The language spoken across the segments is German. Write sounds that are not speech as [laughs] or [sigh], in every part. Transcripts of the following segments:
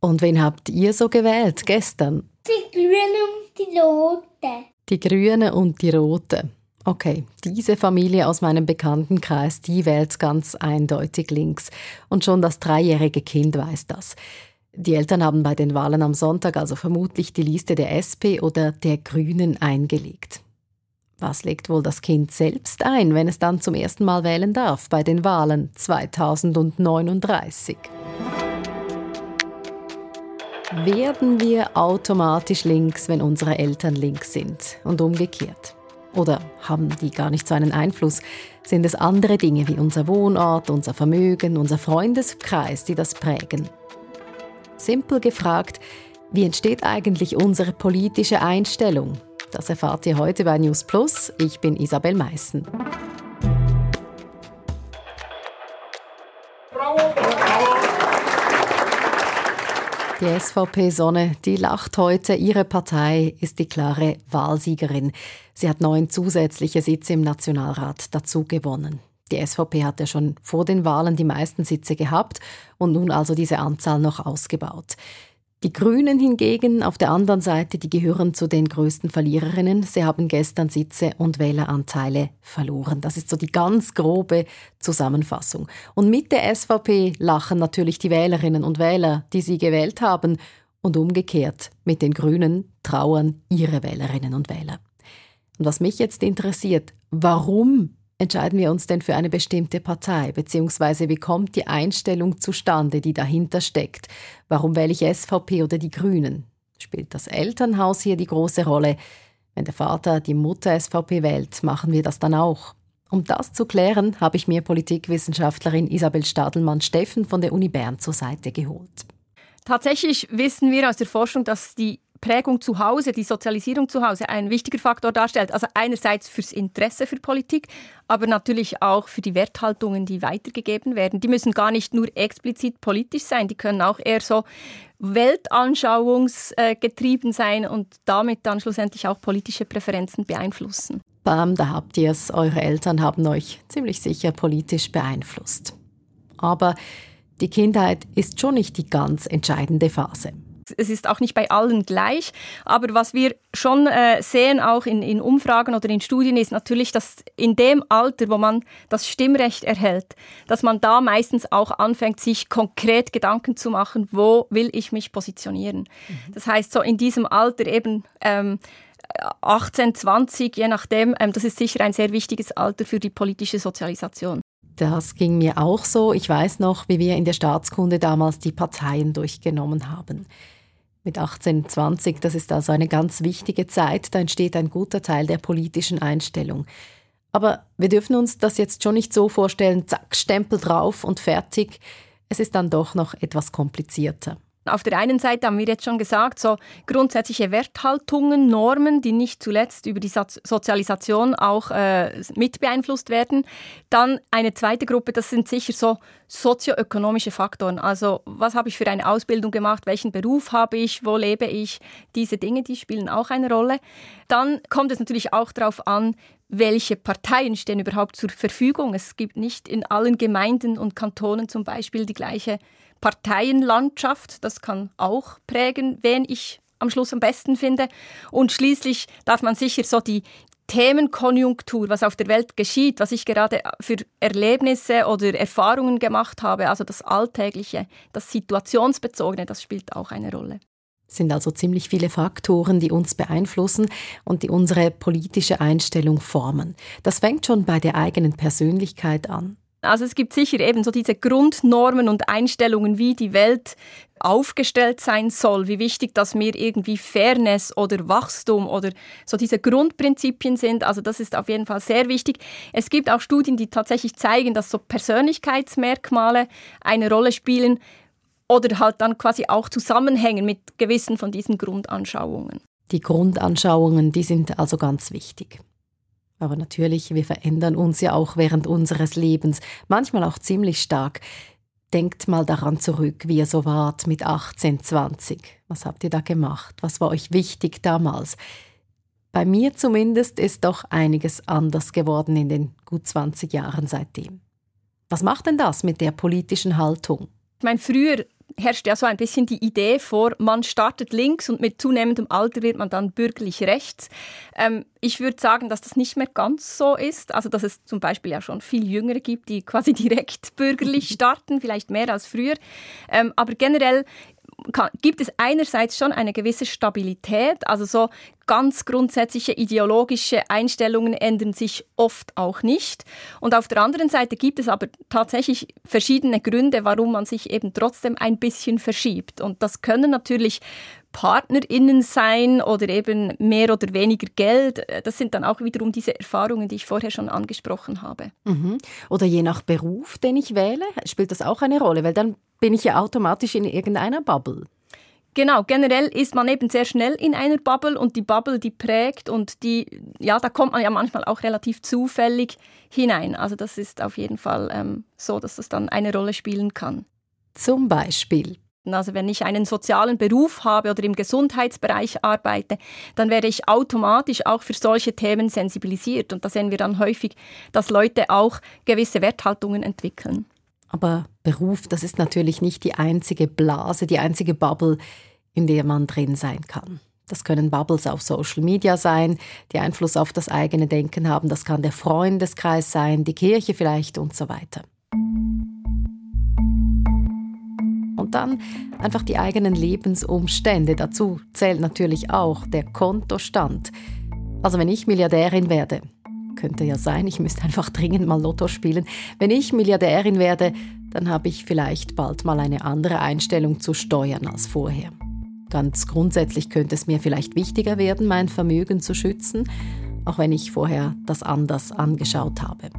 Und wen habt ihr so gewählt gestern? Die Grünen und die Roten. Die Grünen und die Roten. Okay, diese Familie aus meinem Bekanntenkreis, die wählt ganz eindeutig links. Und schon das dreijährige Kind weiß das. Die Eltern haben bei den Wahlen am Sonntag also vermutlich die Liste der SP oder der Grünen eingelegt. Was legt wohl das Kind selbst ein, wenn es dann zum ersten Mal wählen darf bei den Wahlen 2039? Werden wir automatisch links, wenn unsere Eltern links sind und umgekehrt? Oder haben die gar nicht so einen Einfluss? Sind es andere Dinge wie unser Wohnort, unser Vermögen, unser Freundeskreis, die das prägen? Simpel gefragt, wie entsteht eigentlich unsere politische Einstellung? Das erfahrt ihr heute bei News Plus. Ich bin Isabel Meissen. Die SVP-Sonne, die lacht heute. Ihre Partei ist die klare Wahlsiegerin. Sie hat neun zusätzliche Sitze im Nationalrat dazu gewonnen. Die SVP hat ja schon vor den Wahlen die meisten Sitze gehabt und nun also diese Anzahl noch ausgebaut. Die Grünen hingegen auf der anderen Seite, die gehören zu den größten Verliererinnen. Sie haben gestern Sitze und Wähleranteile verloren. Das ist so die ganz grobe Zusammenfassung. Und mit der SVP lachen natürlich die Wählerinnen und Wähler, die sie gewählt haben. Und umgekehrt, mit den Grünen trauern ihre Wählerinnen und Wähler. Und was mich jetzt interessiert, warum entscheiden wir uns denn für eine bestimmte Partei? Beziehungsweise wie kommt die Einstellung zustande, die dahinter steckt? Warum wähle ich SVP oder die Grünen? Spielt das Elternhaus hier die große Rolle? Wenn der Vater die Mutter SVP wählt, machen wir das dann auch. Um das zu klären, habe ich mir Politikwissenschaftlerin Isabel Stadelmann-Steffen von der Uni Bern zur Seite geholt. Tatsächlich wissen wir aus der Forschung, dass die Prägung zu Hause, die Sozialisierung zu Hause ein wichtiger Faktor darstellt. Also einerseits fürs Interesse für Politik, aber natürlich auch für die Werthaltungen, die weitergegeben werden. Die müssen gar nicht nur explizit politisch sein, die können auch eher so weltanschauungsgetrieben sein und damit dann schlussendlich auch politische Präferenzen beeinflussen. Bam, da habt ihr es. Eure Eltern haben euch ziemlich sicher politisch beeinflusst. Aber die Kindheit ist schon nicht die ganz entscheidende Phase es ist auch nicht bei allen gleich. Aber was wir schon äh, sehen, auch in, in Umfragen oder in Studien, ist natürlich, dass in dem Alter, wo man das Stimmrecht erhält, dass man da meistens auch anfängt, sich konkret Gedanken zu machen, wo will ich mich positionieren. Mhm. Das heißt, so in diesem Alter eben ähm, 18, 20, je nachdem, ähm, das ist sicher ein sehr wichtiges Alter für die politische Sozialisation. Das ging mir auch so. Ich weiß noch, wie wir in der Staatskunde damals die Parteien durchgenommen haben mit 18, 20, das ist also eine ganz wichtige Zeit, da entsteht ein guter Teil der politischen Einstellung. Aber wir dürfen uns das jetzt schon nicht so vorstellen, zack, Stempel drauf und fertig. Es ist dann doch noch etwas komplizierter. Auf der einen Seite haben wir jetzt schon gesagt, so grundsätzliche Werthaltungen, Normen, die nicht zuletzt über die Sozialisation auch äh, mit beeinflusst werden. Dann eine zweite Gruppe, das sind sicher so sozioökonomische Faktoren. Also was habe ich für eine Ausbildung gemacht, welchen Beruf habe ich, wo lebe ich, diese Dinge, die spielen auch eine Rolle. Dann kommt es natürlich auch darauf an, welche Parteien stehen überhaupt zur Verfügung. Es gibt nicht in allen Gemeinden und Kantonen zum Beispiel die gleiche Parteienlandschaft. Das kann auch prägen, wen ich am Schluss am besten finde. Und schließlich darf man sicher so die Themenkonjunktur, was auf der Welt geschieht, was ich gerade für Erlebnisse oder Erfahrungen gemacht habe, also das Alltägliche, das Situationsbezogene, das spielt auch eine Rolle. Sind also ziemlich viele Faktoren, die uns beeinflussen und die unsere politische Einstellung formen. Das fängt schon bei der eigenen Persönlichkeit an. Also es gibt sicher eben so diese Grundnormen und Einstellungen, wie die Welt aufgestellt sein soll, wie wichtig, dass mir irgendwie Fairness oder Wachstum oder so diese Grundprinzipien sind. Also das ist auf jeden Fall sehr wichtig. Es gibt auch Studien, die tatsächlich zeigen, dass so Persönlichkeitsmerkmale eine Rolle spielen oder halt dann quasi auch zusammenhängen mit gewissen von diesen Grundanschauungen. Die Grundanschauungen, die sind also ganz wichtig. Aber natürlich, wir verändern uns ja auch während unseres Lebens, manchmal auch ziemlich stark. Denkt mal daran zurück, wie ihr so wart mit 18, 20. Was habt ihr da gemacht? Was war euch wichtig damals? Bei mir zumindest ist doch einiges anders geworden in den gut 20 Jahren seitdem. Was macht denn das mit der politischen Haltung? Ich meine, früher herrscht ja so ein bisschen die Idee vor, man startet links und mit zunehmendem Alter wird man dann bürgerlich rechts. Ähm, ich würde sagen, dass das nicht mehr ganz so ist. Also, dass es zum Beispiel ja schon viel Jüngere gibt, die quasi [laughs] direkt bürgerlich starten, vielleicht mehr als früher. Ähm, aber generell kann, gibt es einerseits schon eine gewisse Stabilität, also so ganz grundsätzliche ideologische Einstellungen ändern sich oft auch nicht. Und auf der anderen Seite gibt es aber tatsächlich verschiedene Gründe, warum man sich eben trotzdem ein bisschen verschiebt. Und das können natürlich PartnerInnen sein oder eben mehr oder weniger Geld. Das sind dann auch wiederum diese Erfahrungen, die ich vorher schon angesprochen habe. Mhm. Oder je nach Beruf, den ich wähle, spielt das auch eine Rolle, weil dann bin ich ja automatisch in irgendeiner Bubble. Genau, generell ist man eben sehr schnell in einer Bubble und die Bubble, die prägt und die, ja, da kommt man ja manchmal auch relativ zufällig hinein. Also das ist auf jeden Fall ähm, so, dass das dann eine Rolle spielen kann. Zum Beispiel. Also wenn ich einen sozialen Beruf habe oder im Gesundheitsbereich arbeite, dann werde ich automatisch auch für solche Themen sensibilisiert. Und da sehen wir dann häufig, dass Leute auch gewisse Werthaltungen entwickeln. Aber Beruf, das ist natürlich nicht die einzige Blase, die einzige Bubble, in der man drin sein kann. Das können Bubbles auf Social Media sein, die Einfluss auf das eigene Denken haben. Das kann der Freundeskreis sein, die Kirche vielleicht und so weiter. Und dann einfach die eigenen Lebensumstände. Dazu zählt natürlich auch der Kontostand. Also wenn ich Milliardärin werde, könnte ja sein, ich müsste einfach dringend mal Lotto spielen. Wenn ich Milliardärin werde, dann habe ich vielleicht bald mal eine andere Einstellung zu Steuern als vorher. Ganz grundsätzlich könnte es mir vielleicht wichtiger werden, mein Vermögen zu schützen, auch wenn ich vorher das anders angeschaut habe.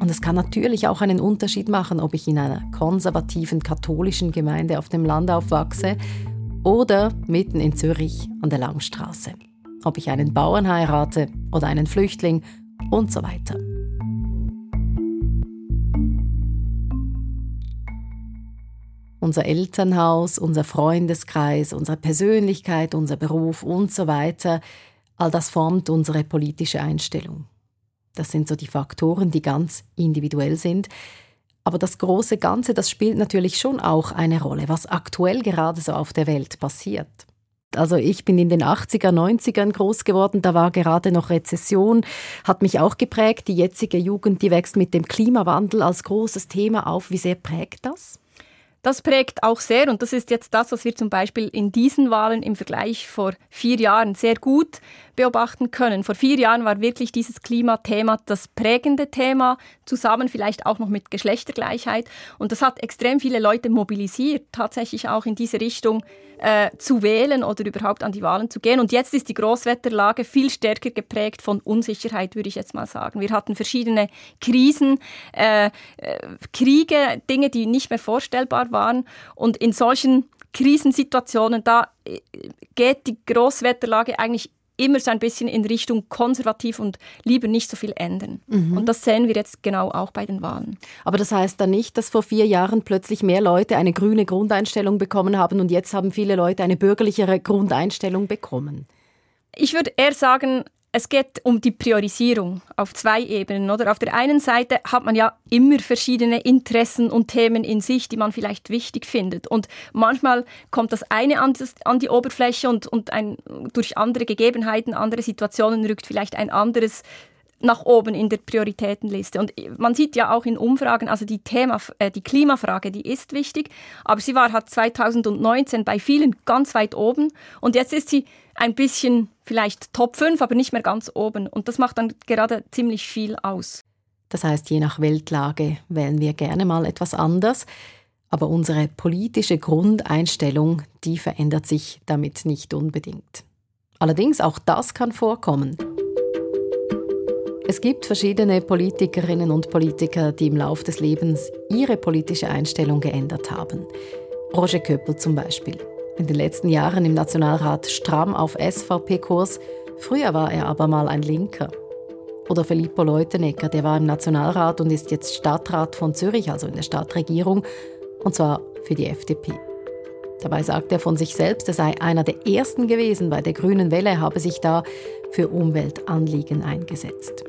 Und es kann natürlich auch einen Unterschied machen, ob ich in einer konservativen katholischen Gemeinde auf dem Land aufwachse oder mitten in Zürich an der Langstraße. Ob ich einen Bauern heirate oder einen Flüchtling und so weiter. Unser Elternhaus, unser Freundeskreis, unsere Persönlichkeit, unser Beruf und so weiter, all das formt unsere politische Einstellung. Das sind so die Faktoren, die ganz individuell sind. Aber das große Ganze, das spielt natürlich schon auch eine Rolle, was aktuell gerade so auf der Welt passiert. Also ich bin in den 80er, 90ern groß geworden, da war gerade noch Rezession, hat mich auch geprägt. Die jetzige Jugend, die wächst mit dem Klimawandel als großes Thema auf. Wie sehr prägt das? Das prägt auch sehr und das ist jetzt das, was wir zum Beispiel in diesen Wahlen im Vergleich vor vier Jahren sehr gut beobachten können. Vor vier Jahren war wirklich dieses Klimathema das prägende Thema, zusammen vielleicht auch noch mit Geschlechtergleichheit. Und das hat extrem viele Leute mobilisiert, tatsächlich auch in diese Richtung äh, zu wählen oder überhaupt an die Wahlen zu gehen. Und jetzt ist die Großwetterlage viel stärker geprägt von Unsicherheit, würde ich jetzt mal sagen. Wir hatten verschiedene Krisen, äh, äh, Kriege, Dinge, die nicht mehr vorstellbar waren. Und in solchen Krisensituationen, da äh, geht die Großwetterlage eigentlich immer so ein bisschen in Richtung konservativ und lieber nicht so viel ändern. Mhm. Und das sehen wir jetzt genau auch bei den Wahlen. Aber das heißt dann nicht, dass vor vier Jahren plötzlich mehr Leute eine grüne Grundeinstellung bekommen haben und jetzt haben viele Leute eine bürgerlichere Grundeinstellung bekommen? Ich würde eher sagen, es geht um die Priorisierung auf zwei Ebenen. Oder? Auf der einen Seite hat man ja immer verschiedene Interessen und Themen in sich, die man vielleicht wichtig findet. Und manchmal kommt das eine an, das, an die Oberfläche und, und ein, durch andere Gegebenheiten, andere Situationen rückt vielleicht ein anderes nach oben in der Prioritätenliste. Und man sieht ja auch in Umfragen, also die, Thema, äh, die Klimafrage, die ist wichtig, aber sie war hat 2019 bei vielen ganz weit oben und jetzt ist sie ein bisschen vielleicht Top 5, aber nicht mehr ganz oben. Und das macht dann gerade ziemlich viel aus. Das heißt, je nach Weltlage wählen wir gerne mal etwas anders, aber unsere politische Grundeinstellung, die verändert sich damit nicht unbedingt. Allerdings auch das kann vorkommen. Es gibt verschiedene Politikerinnen und Politiker, die im Laufe des Lebens ihre politische Einstellung geändert haben. Roger Köppel zum Beispiel. In den letzten Jahren im Nationalrat stramm auf SVP-Kurs. Früher war er aber mal ein Linker. Oder Filippo Leutenegger, der war im Nationalrat und ist jetzt Stadtrat von Zürich, also in der Stadtregierung, und zwar für die FDP. Dabei sagt er von sich selbst, er sei einer der ersten gewesen bei der Grünen Welle, habe sich da für Umweltanliegen eingesetzt.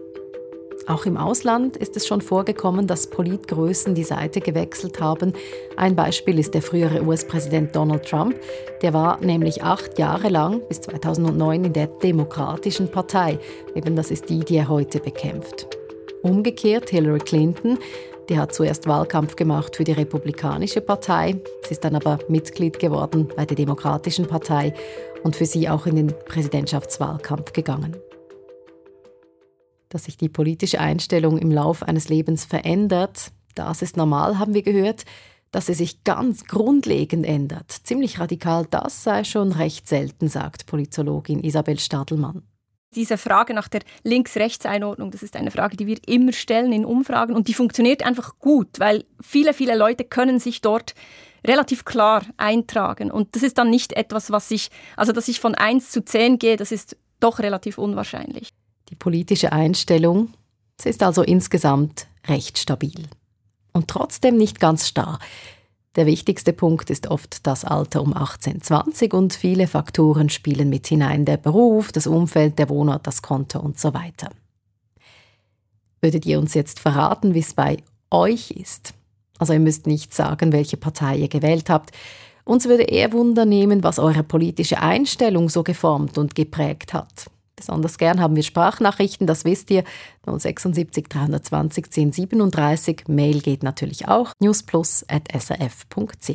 Auch im Ausland ist es schon vorgekommen, dass Politgrößen die Seite gewechselt haben. Ein Beispiel ist der frühere US-Präsident Donald Trump. Der war nämlich acht Jahre lang bis 2009 in der Demokratischen Partei. Eben das ist die, die er heute bekämpft. Umgekehrt Hillary Clinton die hat zuerst Wahlkampf gemacht für die Republikanische Partei. Sie ist dann aber Mitglied geworden bei der Demokratischen Partei und für sie auch in den Präsidentschaftswahlkampf gegangen. Dass sich die politische Einstellung im Lauf eines Lebens verändert, das ist normal, haben wir gehört. Dass sie sich ganz grundlegend ändert, ziemlich radikal, das sei schon recht selten, sagt Politologin Isabel Stadelmann. Diese Frage nach der Links-Rechts-Einordnung, das ist eine Frage, die wir immer stellen in Umfragen und die funktioniert einfach gut, weil viele, viele Leute können sich dort relativ klar eintragen. Und das ist dann nicht etwas, was ich, also dass ich von 1 zu 10 gehe, das ist doch relativ unwahrscheinlich. Die politische Einstellung sie ist also insgesamt recht stabil. Und trotzdem nicht ganz starr. Der wichtigste Punkt ist oft das Alter um 18, 20 und viele Faktoren spielen mit hinein. Der Beruf, das Umfeld, der Wohnort, das Konto und so weiter. Würdet ihr uns jetzt verraten, wie es bei euch ist? Also ihr müsst nicht sagen, welche Partei ihr gewählt habt. Uns würde eher Wunder nehmen, was eure politische Einstellung so geformt und geprägt hat. Besonders gern haben wir Sprachnachrichten, das wisst ihr. 076 320 1037. Mail geht natürlich auch. newsplus.srf.ch.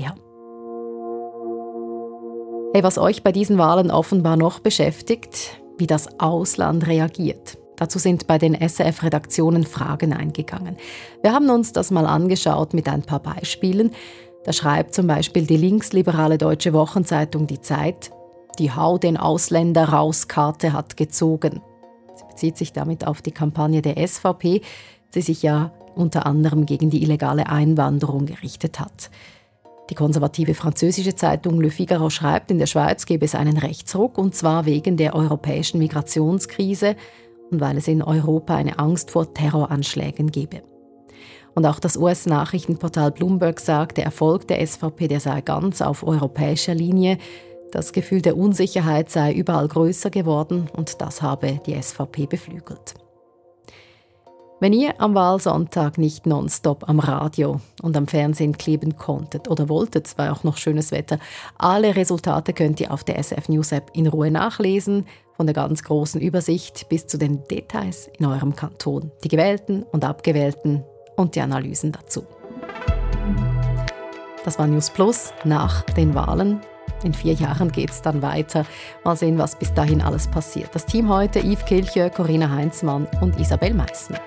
Hey, was euch bei diesen Wahlen offenbar noch beschäftigt, wie das Ausland reagiert. Dazu sind bei den SRF-Redaktionen Fragen eingegangen. Wir haben uns das mal angeschaut mit ein paar Beispielen. Da schreibt zum Beispiel die linksliberale deutsche Wochenzeitung Die Zeit, die Hau den Ausländer raus Karte hat gezogen. Sie bezieht sich damit auf die Kampagne der SVP, die sich ja unter anderem gegen die illegale Einwanderung gerichtet hat. Die konservative französische Zeitung Le Figaro schreibt, in der Schweiz gebe es einen Rechtsruck und zwar wegen der europäischen Migrationskrise und weil es in Europa eine Angst vor Terroranschlägen gebe. Und auch das US-Nachrichtenportal Bloomberg sagt, der Erfolg der SVP, der sei ganz auf europäischer Linie. Das Gefühl der Unsicherheit sei überall größer geworden und das habe die SVP beflügelt. Wenn ihr am Wahlsonntag nicht nonstop am Radio und am Fernsehen kleben konntet oder wolltet, war auch noch schönes Wetter, alle Resultate könnt ihr auf der SF News App in Ruhe nachlesen, von der ganz großen Übersicht bis zu den Details in eurem Kanton, die gewählten und abgewählten und die Analysen dazu. Das war News Plus nach den Wahlen. In vier Jahren geht es dann weiter. Mal sehen, was bis dahin alles passiert. Das Team heute Yves Kilchö, Corinna Heinzmann und Isabel Meissner.